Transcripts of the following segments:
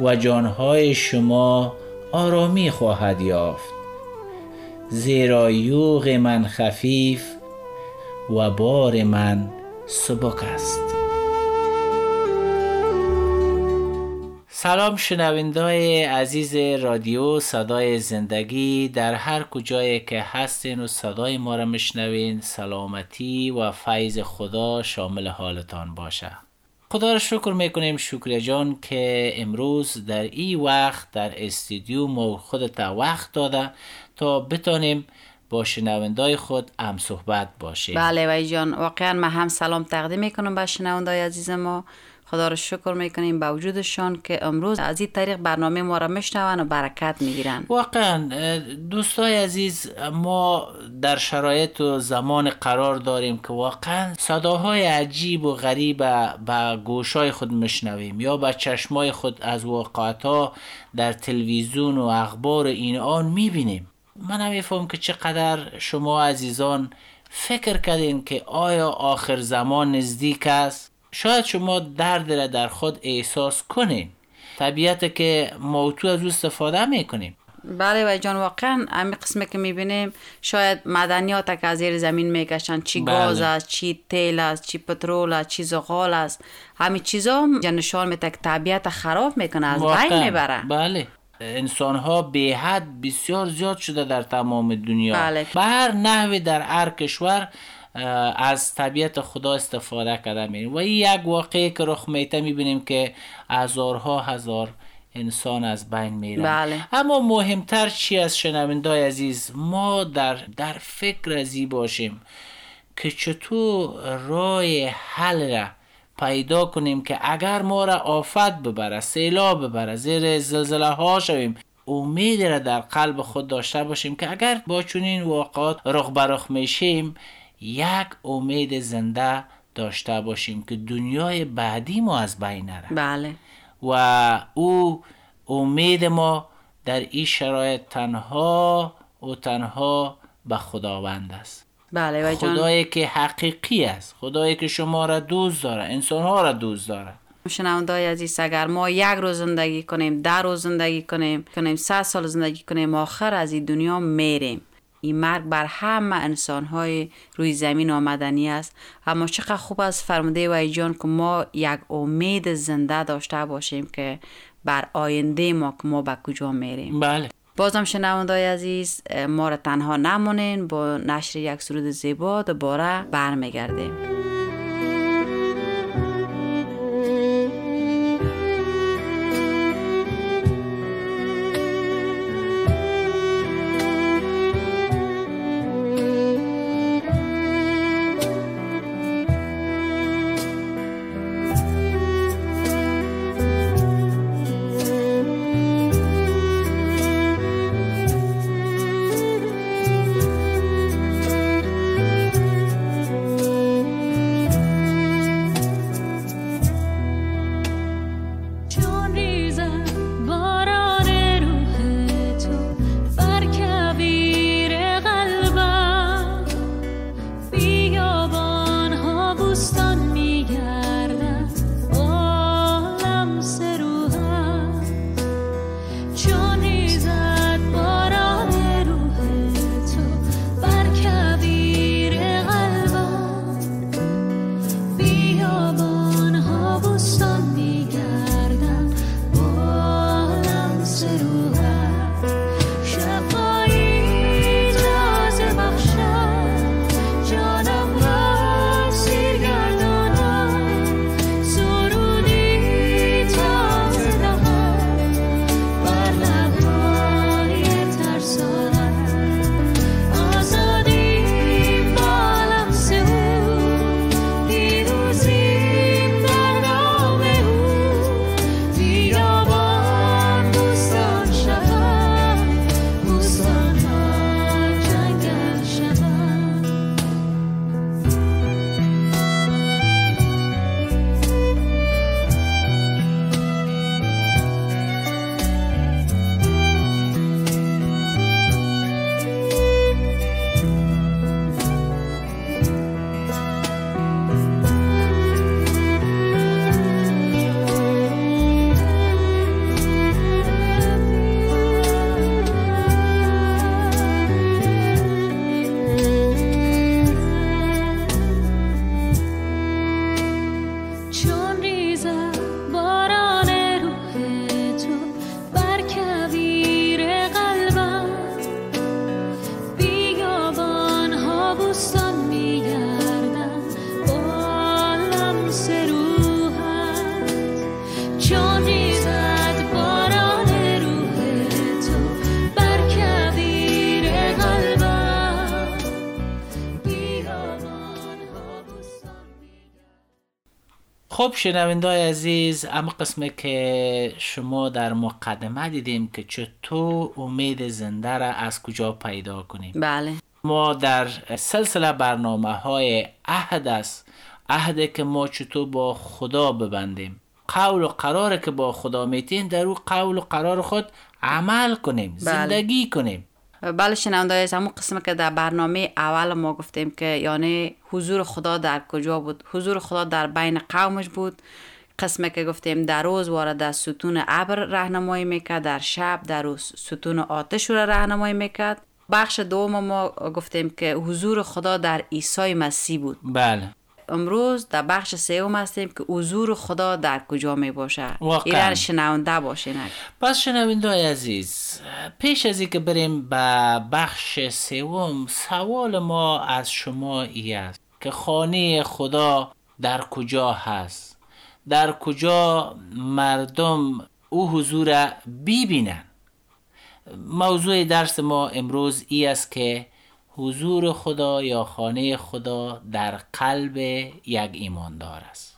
و جانهای شما آرامی خواهد یافت. زیرا یوغ من خفیف و بار من سبک است. سلام شنوندای عزیز رادیو صدای زندگی در هر کجایی که هستین و صدای ما را مشنوین سلامتی و فیض خدا شامل حالتان باشه. خدا را شکر می‌کنیم شکر جان که امروز در این وقت در استودیو ما خودت وقت داده تا بتانیم با شنوندای خود هم صحبت باشیم. بله وی جان واقعا من هم سلام تقدیم می‌کنم به شنوندای عزیز ما. خدا رو شکر می‌کنیم با وجودشان که امروز از این طریق برنامه ما را میشنون و برکت می‌گیرن. واقعا دوستای عزیز ما در شرایط و زمان قرار داریم که واقعا صداهای عجیب و غریب به گوشای خود میشنویم یا به چشمای خود از واقعات در تلویزیون و اخبار این آن می‌بینیم. من نمیفهم که چقدر شما عزیزان فکر کردین که آیا آخر زمان نزدیک است؟ شاید شما درد را در خود احساس کنین. طبیعت که موتو از او استفاده می‌کنیم. بله و جان واقعا همین قسمه که می‌بینیم شاید مدنیات که از زیر زمین می‌کشن چی بله. گاز است چی تیل است چی پترول است چی زغال است همین چیزا نشان میده که طبیعت خراب می‌کنه از بین می‌بره. بله. انسان ها به حد بسیار زیاد شده در تمام دنیا. بله. به هر نحوی در هر کشور از طبیعت خدا استفاده کرده میریم و این یک واقعی که رخ میته می‌بینیم که هزارها هزار انسان از بین میرن. بله. اما مهمتر چی از شنوندای عزیز؟ ما در, در فکر ازی باشیم که چطور راه حل را پیدا کنیم که اگر ما را آفت ببره سیلاب ببره زیر زلزله ها شویم امید را در قلب خود داشته باشیم که اگر با چنین واقعات رخ برخ میشیم یک امید زنده داشته باشیم که دنیای بعدی ما از بین نره بله. و او امید ما در این شرایط تنها و تنها به خداوند است. بله و خدایی که حقیقی است. خدایی که شما را دوست داره انسان ها را دوست داره. شنوندای عزیز اگر ما یک روز زندگی کنیم ده روز زندگی کنیم کنیم سه سال زندگی کنیم آخر از این دنیا میریم. این مرگ بر همه انسان های روی زمین آمدنی است. اما چقدر خوب است فرموده و جان که ما یک امید زنده داشته باشیم که بر آینده ما که ما به کجا میریم. بله. بازم شنوندای عزیز ما را تنها نمونین با نشر یک سرود زیبا دوباره برمیگردیم. خب شنونده عزیز اما قسمه که شما در مقدمه دیدیم که چطور امید زنده را از کجا پیدا کنیم. بله. ما در سلسله برنامه های عهد است. عهد که ما چطور با خدا ببندیم. قول و قرار که با خدا میتیم در او قول و قرار خود عمل کنیم بله. زندگی کنیم. بله شنونده از همون قسم که در برنامه اول ما گفتیم که یعنی حضور خدا در کجا بود؟ حضور خدا در بین قومش بود. قسم که گفتیم در روز وارد در ستون ابر راهنمایی می‌کرد در شب در روز ستون آتش را راهنمایی می‌کرد. بخش دوم ما گفتیم که حضور خدا در عیسی مسیح بود. بله. امروز در بخش سوم هستیم که حضور خدا در کجا می باشه. ایران شنونده باشین پس شنونده عزیز پیش از اینکه بریم به بخش سوم سوال ما از شما ای است که خانه خدا در کجا هست؟ در کجا مردم او حضور ببینن؟ موضوع درس ما امروز ای است که حضور خدا یا خانه خدا در قلب یک ایماندار است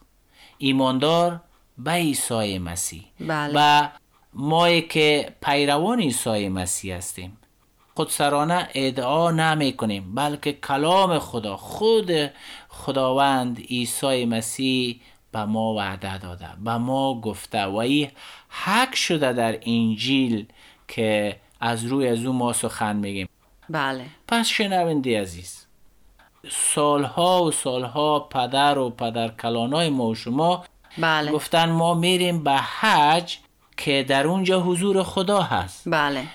ایماندار به عیسی مسیح بله. و مایی که پیروان عیسی مسیح هستیم خودسرانه ادعا نمی کنیم بلکه کلام خدا خود خداوند عیسی مسیح به ما وعده داده به ما گفته و این حق شده در انجیل که از روی از او ما سخن میگیم بله. پس شنونده عزیز سالها و سالها پدر و پدر کلانای ما و شما بله. گفتن ما میریم به حج که در اونجا حضور خدا هست. بله.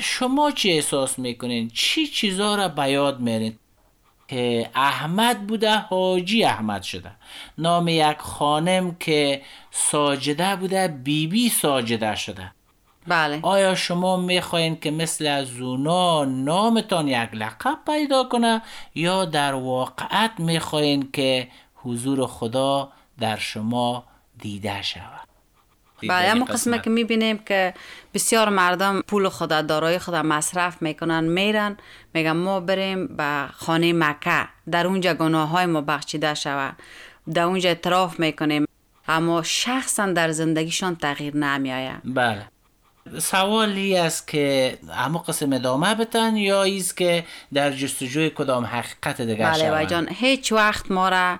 شما چی احساس می‌کنین؟ چی چیزا را به یاد میرین که احمد بوده حاجی احمد شده. نام یک خانم که ساجده بوده بیبی بی ساجده شده. بله. آیا شما می‌خواین که مثل از اونا نامتان یک لقب پیدا کنه یا در واقعت می‌خواین که حضور خدا در شما دیده شود؟ بله اما قسمه که می‌بینیم که بسیار مردم پول خدا دارای خدا مصرف می‌کنن میرن میگن ما بریم به خانه مکه. در اونجا گناه های ما بخشیده شود. در اونجا اعتراف می‌کنیم. اما شخصا در زندگیشان تغییر نمیآید. بله. سوالی است که اما قسم ادامه بتن یا ایست که در جستجوی کدام حقیقت دیگر بله شوند؟ بای جان هیچ وقت ما را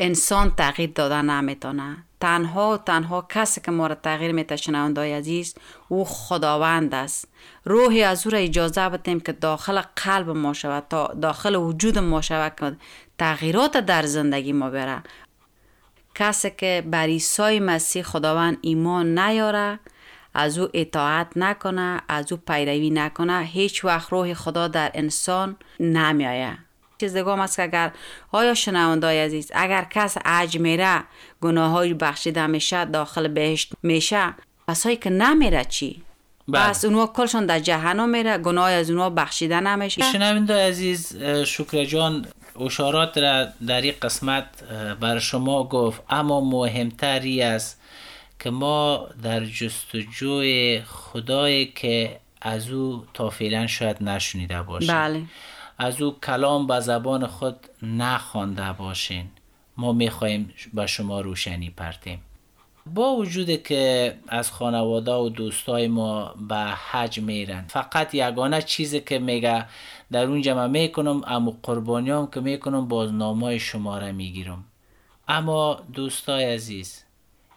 انسان تغییر داده نمی‌تونه. تنها تنها کسی که ما را تغییر میته شنوندای عزیز او خداوند است. روحی از او را اجازه بدیم که داخل قلب ما شود تا داخل وجود ما شود که تغییرات در زندگی ما بره. کسی که بر عیسی مسیح خداوند ایمان نیاره از او اطاعت نکنه از او پیروی نکنه هیچ وقت روح خدا در انسان نمیآید چیز دیگه هم است که اگر آیا شنوندای عزیز اگر کس عج میره گناه های بخشیده میشه داخل بهشت میشه پس هایی که نمیره چی؟ بله. پس اونها کلشان در جهنم میره گناه از اونها بخشیده نمیشه شنونده عزیز شکر جان اشارات را در این قسمت بر شما گفت اما مهمتری است که ما در جستجوی خدایی که از او تا فعلا شاید نشنیده باشیم. بله. از او کلام به زبان خود نخوانده باشین. ما می‌خواهیم به شما روشنی پرتیم. با وجود که از خانواده و دوستای ما به حج میرن فقط یگانه چیزی که میگه در اونجا من می‌کنم اما قربانیام که می‌کنم بازنامه شما را می‌گیرم. اما دوستای عزیز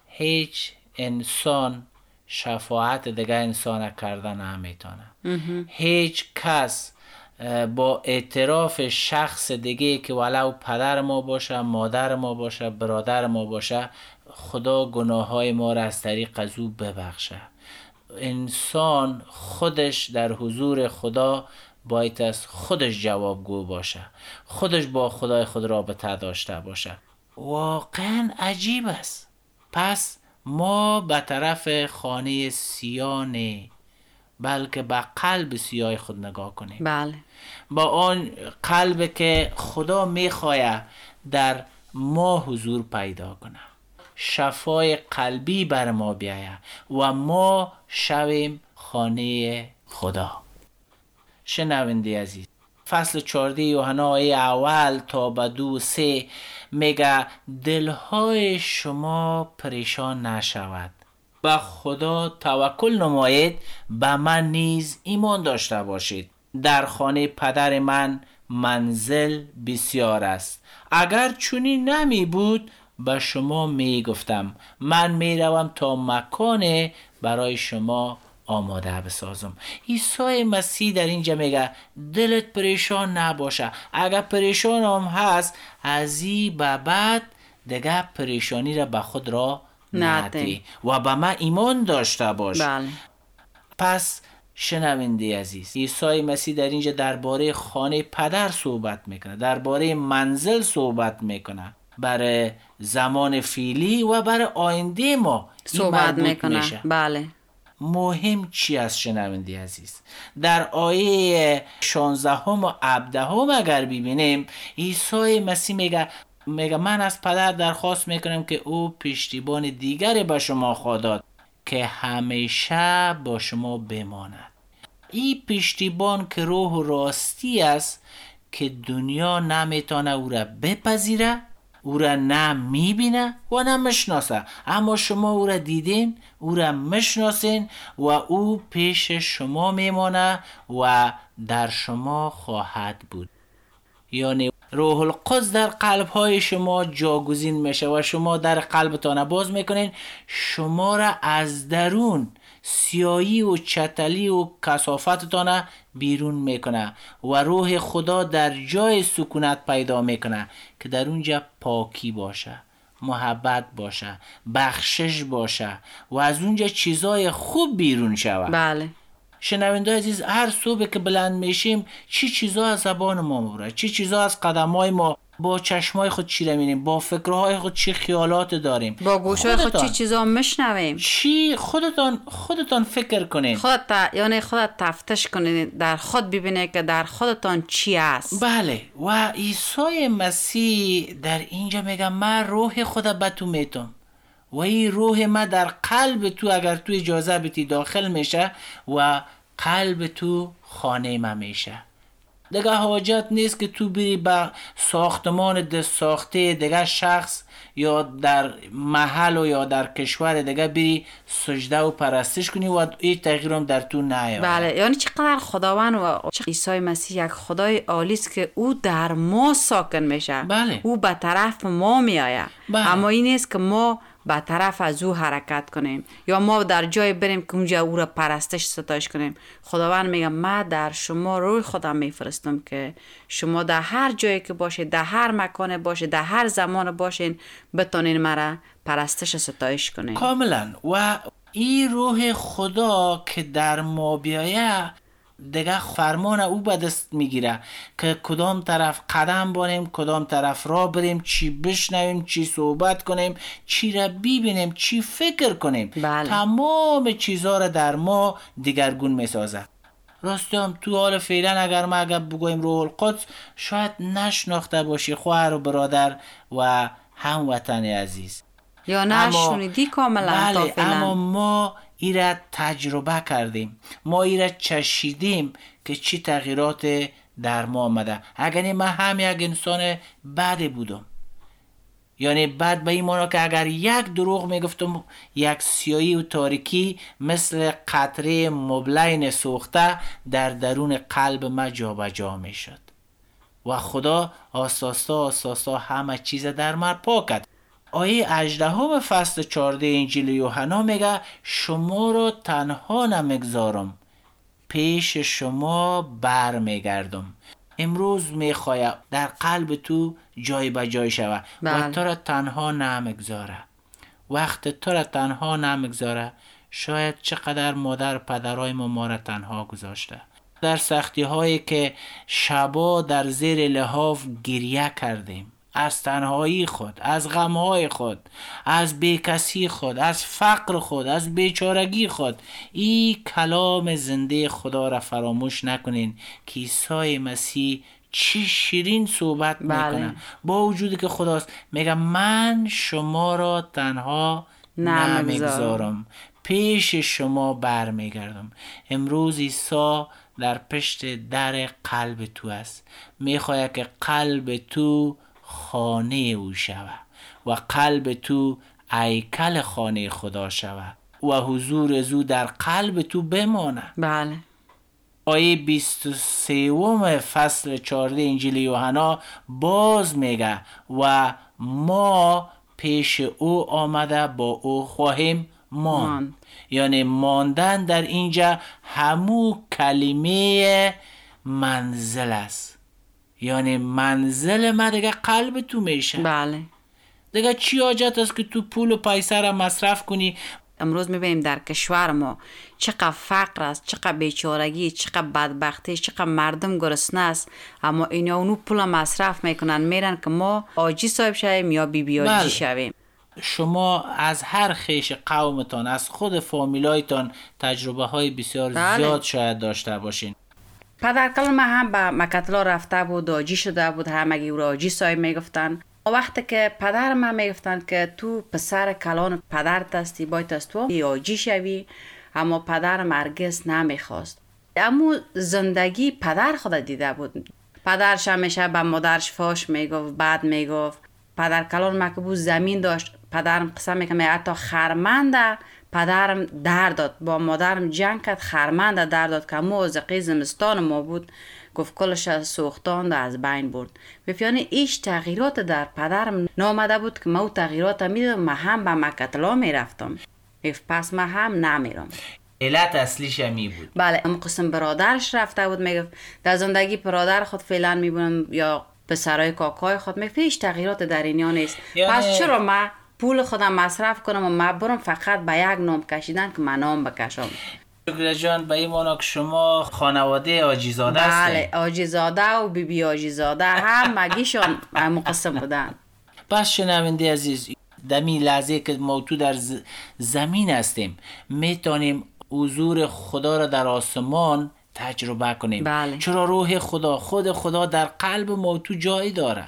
هیچ انسان شفاعت دیگه انسان را کرده نمی‌تونه هیچ کس با اعتراف شخص دیگه که ولو پدر ما باشه مادر ما باشه برادر ما باشه خدا گناه های ما را از طریق از او ببخشه. انسان خودش در حضور خدا باید از خودش جوابگو باشه. خودش با خدای خود رابطه داشته باشه. واقعا عجیب است. پس ما به طرف خانه سیان بلکه به قلب سیاه خود نگاه کنیم. بله. با آن قلب که خدا می‌خواه در ما حضور پیدا کنه. شفای قلبی بر ما بیایه و ما شویم خانه خدا. شنونده عزیز فصل 14 یوحنا آیه اول تا به دو سه میگه دلهای شما پریشان نشود. به خدا توکل نمایید به من نیز ایمان داشته باشید. در خانه پدر من منزل بسیار است. اگر چونی نمی بود به شما می گفتم. من می روم تا مکان برای شما آماده بسازم عیسی مسیح در اینجا میگه دلت پریشان نباشه اگر پریشان هم هست از این به بعد دیگه پریشانی را به خود را ندی و به من ایمان داشته باش. بله. پس شنونده عزیز عیسی مسیح در اینجا درباره خانه پدر صحبت می‌کنه درباره منزل صحبت می‌کنه. برای زمان فیلی و برای آینده ما صحبت می‌کنه. میشه. بله. مهم چی است شنونده عزیز؟ در آیه 16 هم و 17 هم اگر ببینیم عیسی مسیح میگه میگه من از پدر درخواست می‌کنم که او پشتیبان دیگری به شما خواهد که همیشه با شما بماند. این پشتیبان که روح راستی است که دنیا نمی‌تونه او را بپذیره او را نه می‌بینه و نه مشناسه اما شما او را دیدین او را مشناسین و او پیش شما میمانه و در شما خواهد بود. یعنی روح القدس در قلب های شما جاگزین میشه و شما در قلبتان باز می‌کنین. شما را از درون سیایی و چتلی و کسافتتان بیرون می‌کنه و روح خدا در جای سکونت پیدا می‌کنه که در اونجا پاکی باشه محبت باشه بخشش باشه و از اونجا چیزای خوب بیرون شود. بله. شنونده عزیز هر صبح که بلند میشیم چی چیزا از زبان ما مبره چی چیزا از قدمای ما؟ با چشمای خود چی می‌بینیم؟ با فکرهای خود چی خیالات داریم؟ با گوشای خود چی چیزا میشنویم. چی؟ خودتان خودتان فکر کنین. خودت ت- یعنی خودت تفتش کنید در خود ببینید که در خودتان چی است. بله. و عیسی مسیح در اینجا میگه من روح خود به تو میتم و این روح ما در قلب تو اگر تو اجازه بیتی داخل میشه و قلب تو خانه ما میشه دیگه حاجت نیست که تو بری به ساختمان دست ساخته دیگه شخص یا در محل و یا در کشور دیگه بری سجده و پرستش کنی و این تغییر هم در تو نیاد بله یعنی چقدر خداوند و عیسی مسیح یک خدای عالی است که او در ما ساکن میشه بله. او به طرف ما میآید بله. اما این نیست که ما به طرف از او حرکت کنیم. یا ما در جای بریم که اونجا او را پرستش ستایش کنیم. خداوند میگه من در شما روی خودم میفرستم که شما در هر جایی که باشید در هر مکان باشید در هر زمان باشین بتانین مرا پرستش ستایش کنین کاملا. و این روح خدا که در ما بیایه دیگه فرمان او به دست می‌گیره که کدام طرف قدم بانیم کدام طرف را بریم چی بشنویم چی صحبت کنیم چی را ببینیم چی فکر کنیم. بله. تمام چیزها را در ما دیگرگون می‌سازه راستی هم تو حال فعلا اگر ما اگر بگویم روح القدس شاید نشناخته باشی خواهر و برادر و هموطن عزیز. یا نه اما- شنیدی کاملا بله فعلا. اما ما ای را تجربه کردیم. ما ای را چشیدیم که چی تغییرات در ما آمده. اگر من هم یک انسان بد بودم. یعنی بعد به این معنا که اگر یک دروغ می‌گفتم یک سیایی و تاریکی مثل قطره مبلین سوخته در درون قلب ما جابجا می‌شد. و خدا آساستا آساستا همه چیز در من پاک کرد. آیه 18 فصل 14 انجیل یوحنا میگه شما را تنها نمی‌گذارم پیش شما بر میگردم امروز می‌خوایم در قلب تو جای به جای شوه و بله. تو را تنها نمی‌گذاره. وقت تو را تنها نمی‌گذاره. شاید چقدر مادر پدرای ما ما را تنها گذاشته. در سختی هایی که شبا در زیر لحاف گریه کردیم. از تنهایی خود از غمهای خود از بیکسی خود از فقر خود از بیچارگی خود. این کلام زنده خدا را فراموش نکنین که عیسی مسیح چی شیرین صحبت بله. می‌کنه. با وجودی که خداست میگه من شما را تنها نمی‌گذارم. نمی‌گذارم. پیش شما برمیگردم. امروز عیسی در پشت در قلب تو است. می‌خواهد که قلب تو خانه او شود و قلب تو ایکل خانه خدا شود و حضور زو در قلب تو بمانه. بله. آیه 23 فصل 14 انجیل یوحنا باز میگه و ما پیش او آمده با او خواهیم ماند. ماند. یعنی ماندن در اینجا همو کلمه منزل است. یعنی منزل ما دیگه قلب تو میشه. بله. دیگه چی حاجت است که تو پول و پیسه را مصرف کنی؟ امروز می‌بینیم در کشور ما چقدر فقر است چقدر بیچارگی چقدر بدبختی چقدر مردم گرسنه است. اما اینا اونو پول مصرف می‌کنن میرن که ما آجی صاحب شویم یا بی بی بله. آجی شویم. شما از هر خیش قومتان از خود فامیلایتان تجربه های بسیار بله. زیاد شاید داشته باشین. پدر ما هم به مکتلا رفته بود آجی شده بود همگی او را آجی صاحب می‌گفتن. وقتی که پدر من می‌گفتن که تو پسر کلان پدرت هستی باید از تو آجی شوی. اما پدر مرگز نمی‌خواست. اما زندگی پدر خود دیده بود. پدرش همیشه به مادرش فاش می‌گفت بعد می‌گفت. پدر کلان ما که بود زمین داشت. پدرم قسم می‌کنه حتی خرمنده. پدرم در داد با مادرم جنگ کرد خرمنده در داد که مو زقی زمستان ما بود. گفت کلش از سوختان و از بین برد. یعنی ایش تغییرات در پدرم نامده بود که ما او تغییرات میدم ما هم به مکتلا می‌رفتم. گفت پس ما هم نمیرم. علت اصلیش همی بود. بله اما قسم برادرش رفته بود می‌گفت در زندگی برادر خود فعلا میبونم یا پسرای کاکای خود می‌گفت هیچ تغییرات در اینیا نیست. یعنی- پس چرا ما پول خودم مصرف کنم و ما برم فقط به یک نام کشیدن که من نام بکشم. شکر جان به این مانا که شما خانواده آجیزاده بله هستین. آجیزاده و بیبی بی آجیزاده هم مگیشان همون قسم بودن. پس شنونده عزیز دمی لحظه که ما تو در زمین هستیم می‌تونیم حضور خدا را در آسمان تجربه کنیم. بله. چرا روح خدا خود خدا در قلب ما تو جایی داره؟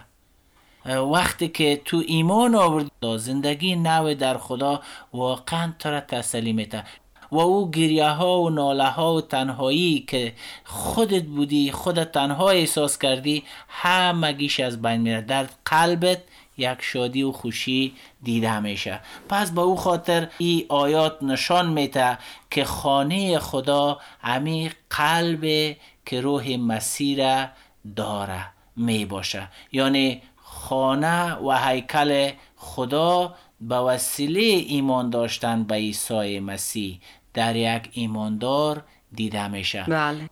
وقتی که تو ایمان آوردی زندگی نو در خدا واقعا تو را تسلی میده و او گریه ها و ناله ها و تنهایی که خودت بودی خودت تنها احساس کردی همگیش از بین میره در قلبت یک شادی و خوشی دیده میشه. پس با او خاطر این آیات نشان میده که خانه خدا همی قلب که روح مسیر داره می باشه یعنی خانه و هیکل خدا به وسیله ایمان داشتن به عیسی مسیح در یک ایماندار دیده میشه. بله.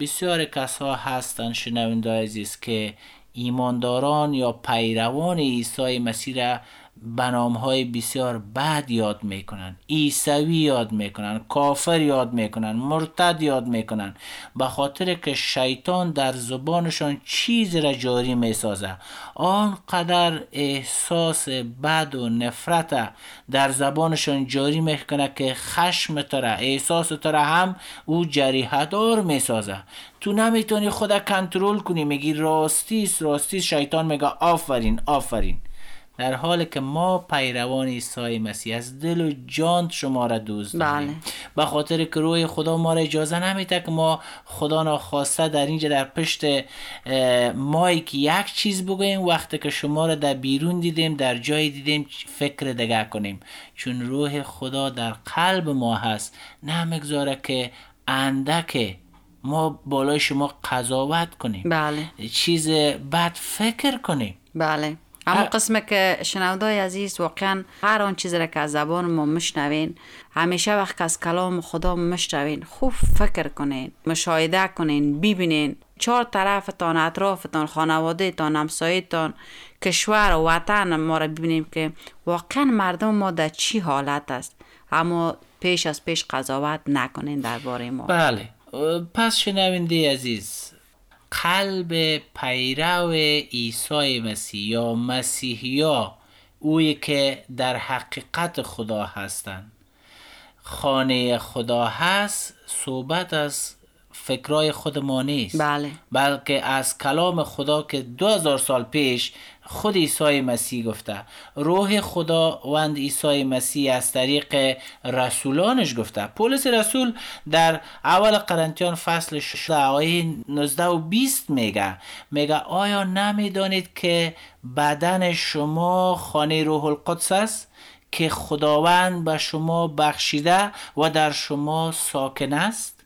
بسیار کسها هستند شنونده عزیز که ایمانداران یا پیروان عیسی مسیح را به نامهای بسیار بد یاد می‌کنن عیسوی یاد می‌کنن کافر یاد می‌کنن مرتد یاد می‌کنن به خاطر که شیطان در زبانشان چیز را جاری می‌سازه. آنقدر احساس بد و نفرت در زبانشان جاری می‌کنه که خشم تو را احساس تو را هم او جریحه دار می‌سازه. تو نمی‌تونی خود کنترل کنی میگی راستیست راستیست شیطان میگه آفرین آفرین. در حالی که ما پیروان عیسی مسیح از دل و جان شما را دوست داریم. بله. به خاطر که روی خدا ما را اجازه نمیده که ما خدا ناخواسته در اینجا در پشت مایی که یک چیز بگوییم. وقتی که شما را در بیرون دیدیم در جای دیدیم فکر دیگه کنیم. چون روح خدا در قلب ما هست نمی‌گذاره که اندک ما بالای شما قضاوت کنیم. بله. چیز بد فکر کنیم. بله. اما قسمه که شنودای عزیز واقعا هر آن چیزی را که از زبان ما مشنوین همیشه وقت که از کلام خدا مشنوین خوب فکر کنین مشاهده کنین ببینین. چهار طرفتان اطرافتان خانواده تان همسایتان کشور و وطن ما را ببینیم که واقعا مردم ما در چی حالت است. اما پیش از پیش قضاوت نکنین درباره ما. بله. پس شنونده عزیز قلب پیرو عیسی مسیح یا مسیحیا اوی که در حقیقت خدا هستند خانه خدا هست صحبت از فکرای خود ما نیست. بله. بلکه از کلام خدا که دو هزار سال پیش خود عیسی مسیح گفته. روح خداوند عیسی مسیح از طریق رسولانش گفته. پولس رسول در اول قرنتیان فصل 16 آیه 19 و 20 میگه میگه آیا نمی‌دانید که بدن شما خانه روح القدس است؟ که خداوند به شما بخشیده و در شما ساکن است؟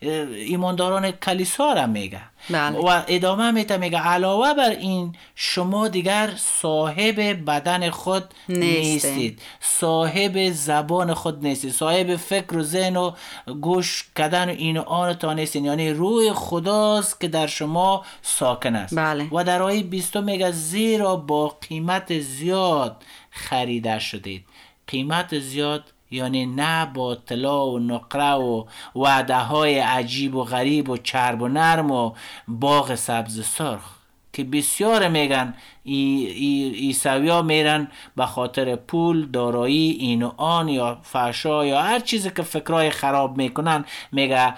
ایمانداران کلیسا را میگه بله. و ادامه میته میگه علاوه بر این شما دیگر صاحب بدن خود نیستید. نیستید صاحب زبان خود نیستید صاحب فکر و ذهن و گوش کردن و این و آن تا نیستید یعنی روح خداست که در شما ساکن است بله. و در آیه 20 میگه زیرا با قیمت زیاد خریده شدید قیمت زیاد یعنی نه با طلا و نقره و وعده های عجیب و غریب و چرب و نرم و باغ سبز سرخ. که بسیار میگن ایسوی ها میرن به خاطر پول دارایی این و آن یا فحشا یا هر چیزی که فکرای خراب می‌کنن میگه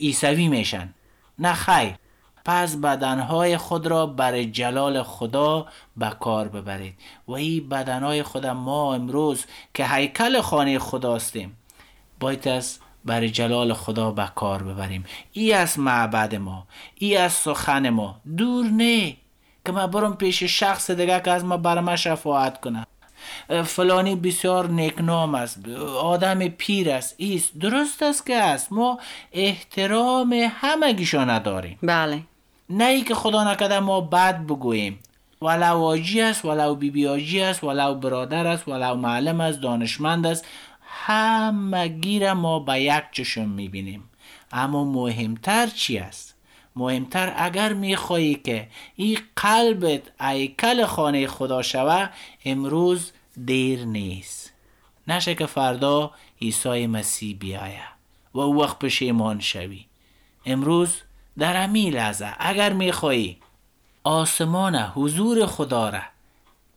ایسوی میشن. نه خیر. پس بدنهای خود را بر جلال خدا به کار ببرید. و این بدنهای خود ما امروز که هیکل خانه خداستیم باید از بر جلال خدا به کار ببریم. ای از معبد ما ای از سخن ما. دور نه که ما برم پیش شخص دیگه که از ما بر ما شفاعت کنه. فلانی بسیار نیکنام است آدم پیر است. ایست درست است که است. ما احترام همگیشو نداریم. بله. نه ای که خدا نکده ما بد بگوییم. ولو آجی است ولو بیبی آجی است ولو برادر است ولو معلم است دانشمند است. همه گیر ما به یک چشم می‌بینیم. اما مهمتر چی است؟ مهمتر اگر می‌خواهی که این قلبت ایکل خانه خدا شوه امروز دیر نیست. نشه که فردا عیسی مسیح بیایه و او وقت پشیمان شوی. امروز در امی لحظه اگر میخوایی آسمان حضور خدا را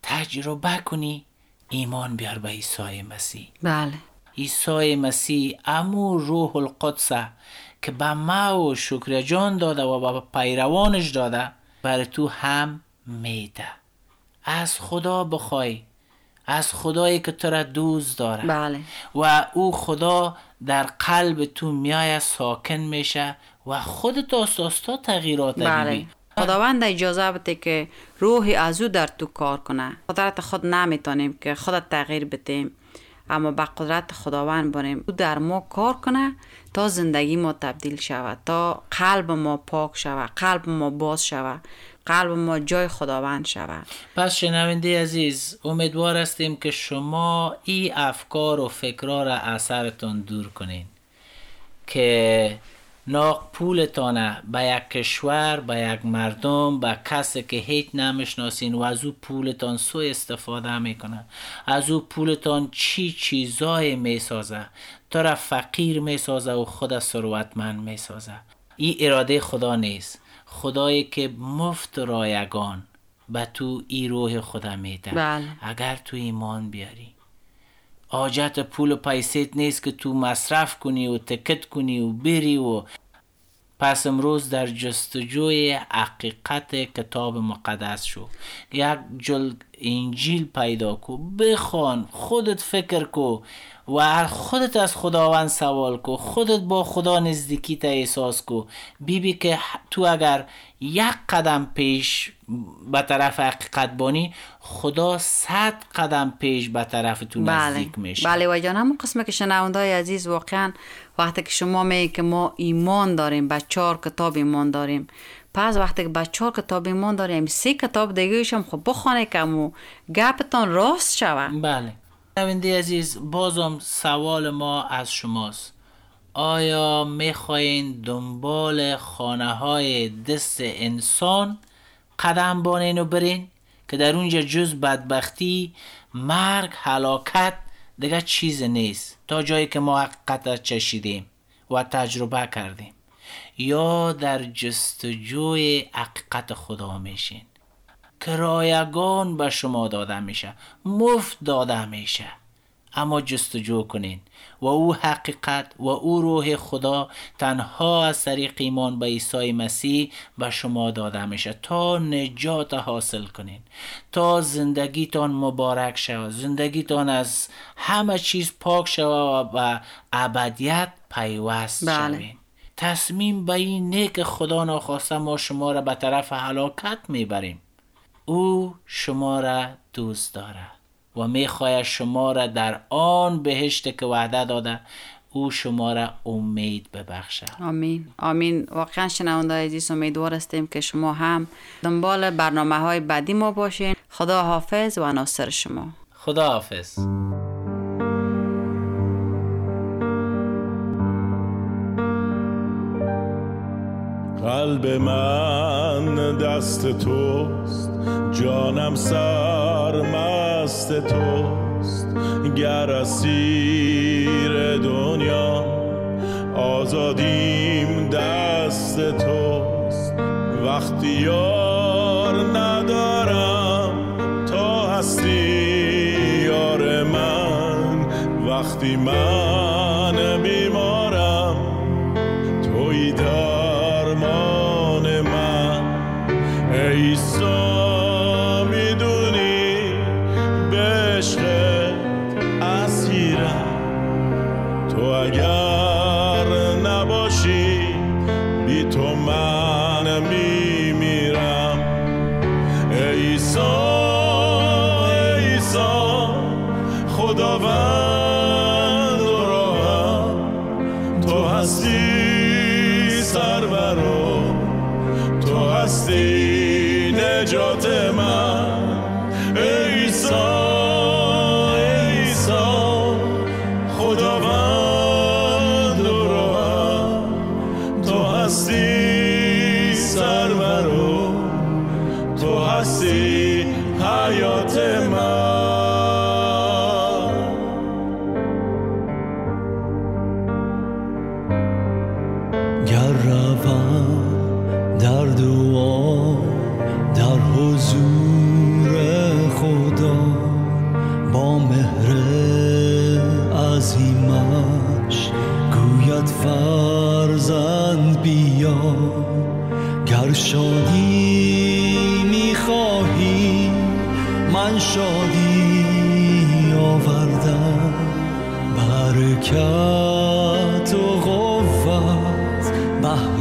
تجربه کنی ایمان بیار به عیسی مسیح. بله. عیسی مسیح امو روح القدس که به ما و شکر جان داده و به پیروانش داده بر تو هم میده. از خدا بخوای از خدایی که تو را دوست داره. بله. و او خدا در قلب تو میای ساکن میشه. و خودت آساستا تغییرات بله. خداوند اجازه بده که روح از او در تو کار کنه. قدرت خود نمی‌تونیم که خودت تغییر بدیم. اما با قدرت خداوند بریم. او در ما کار کنه تا زندگی ما تبدیل شود تا قلب ما پاک شود قلب ما باز شود قلب ما جای خداوند شود. پس شنونده عزیز امیدوار هستیم که شما این افکار و فکرها را اثرتان دور کنین که ناق پولتانه. به یک کشور به یک مردم به کسی که هیچ نمی‌شناسین و از او پولتان سو استفاده می‌کنه. از او پولتان چی چیزای می‌سازه. تو را فقیر می‌سازه و خود ثروتمند می‌سازه. این اراده خدا نیست. خدایی که مفت رایگان به تو ای روح خدا میده. بله. اگر تو ایمان بیاری. آجت پول و پیسیت نیست که تو مصرف کنی و تکت کنی و بری و پس امروز در جستجوی حقیقت کتاب مقدس شو. یک جلد انجیل پیدا کو. بخوان خودت فکر کو. و خودت از خداوند سوال کو خودت با خدا نزدیکی تا احساس کو. بیبی که تو اگر یک قدم پیش به طرف حقیقت بانی خدا صد قدم پیش به طرف تو بله. نزدیک میشه. بله و جان همون قسمه که شنوندای عزیز واقعا وقتی که شما میگی که ما ایمان داریم به چهار کتاب ایمان داریم. پس وقتی که به چهار کتاب ایمان داریم سه کتاب دیگه هم خب بخونه که مو گپتان راست شوه. بله. نوینده عزیز بازم سوال ما از شماست. آیا می‌خواین دنبال خانه های دست انسان قدم بانین و برین؟ که در اونجا جز بدبختی مرگ حلاکت دیگه چیز نیست. تا جایی که ما حقیقت چشیدیم و تجربه کردیم. یا در جستجوی حقیقت خدا میشین. که رایگان به شما داده میشه. مفت داده میشه. اما جستجو کنین. و او حقیقت و او روح خدا تنها از طریق ایمان به عیسی مسیح به شما داده میشه. تا نجات حاصل کنین. تا زندگیتان مبارک شود. زندگیتان از همه چیز پاک شود و ابدیت پیوست بله. شوین تصمیم به این نیک خدا ناخواسته ما شما را به طرف هلاکت می‌بریم. او شما را دوست داره و می‌خواهد شما را در آن بهشت که وعده داده او شما را امید ببخشه آمین. آمین. واقعا شنونده عزیز امیدوار هستیم که شما هم دنبال برنامه های بعدی ما باشین. خدا حافظ و ناصر شما. خدا حافظ قلب من دست توست جانم سرمست توست. گر اسیر دنیا آزادیم دست توست. وقتی یار ندارم تا هستی یار من. وقتی من هستی نجات من.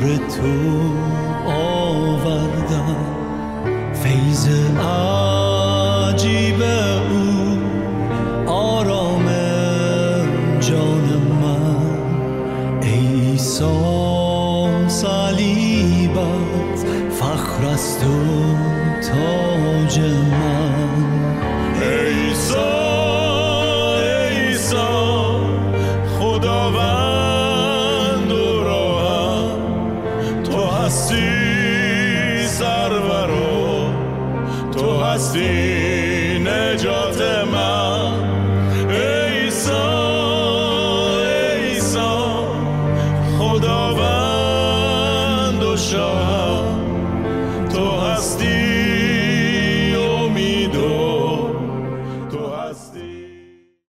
برکت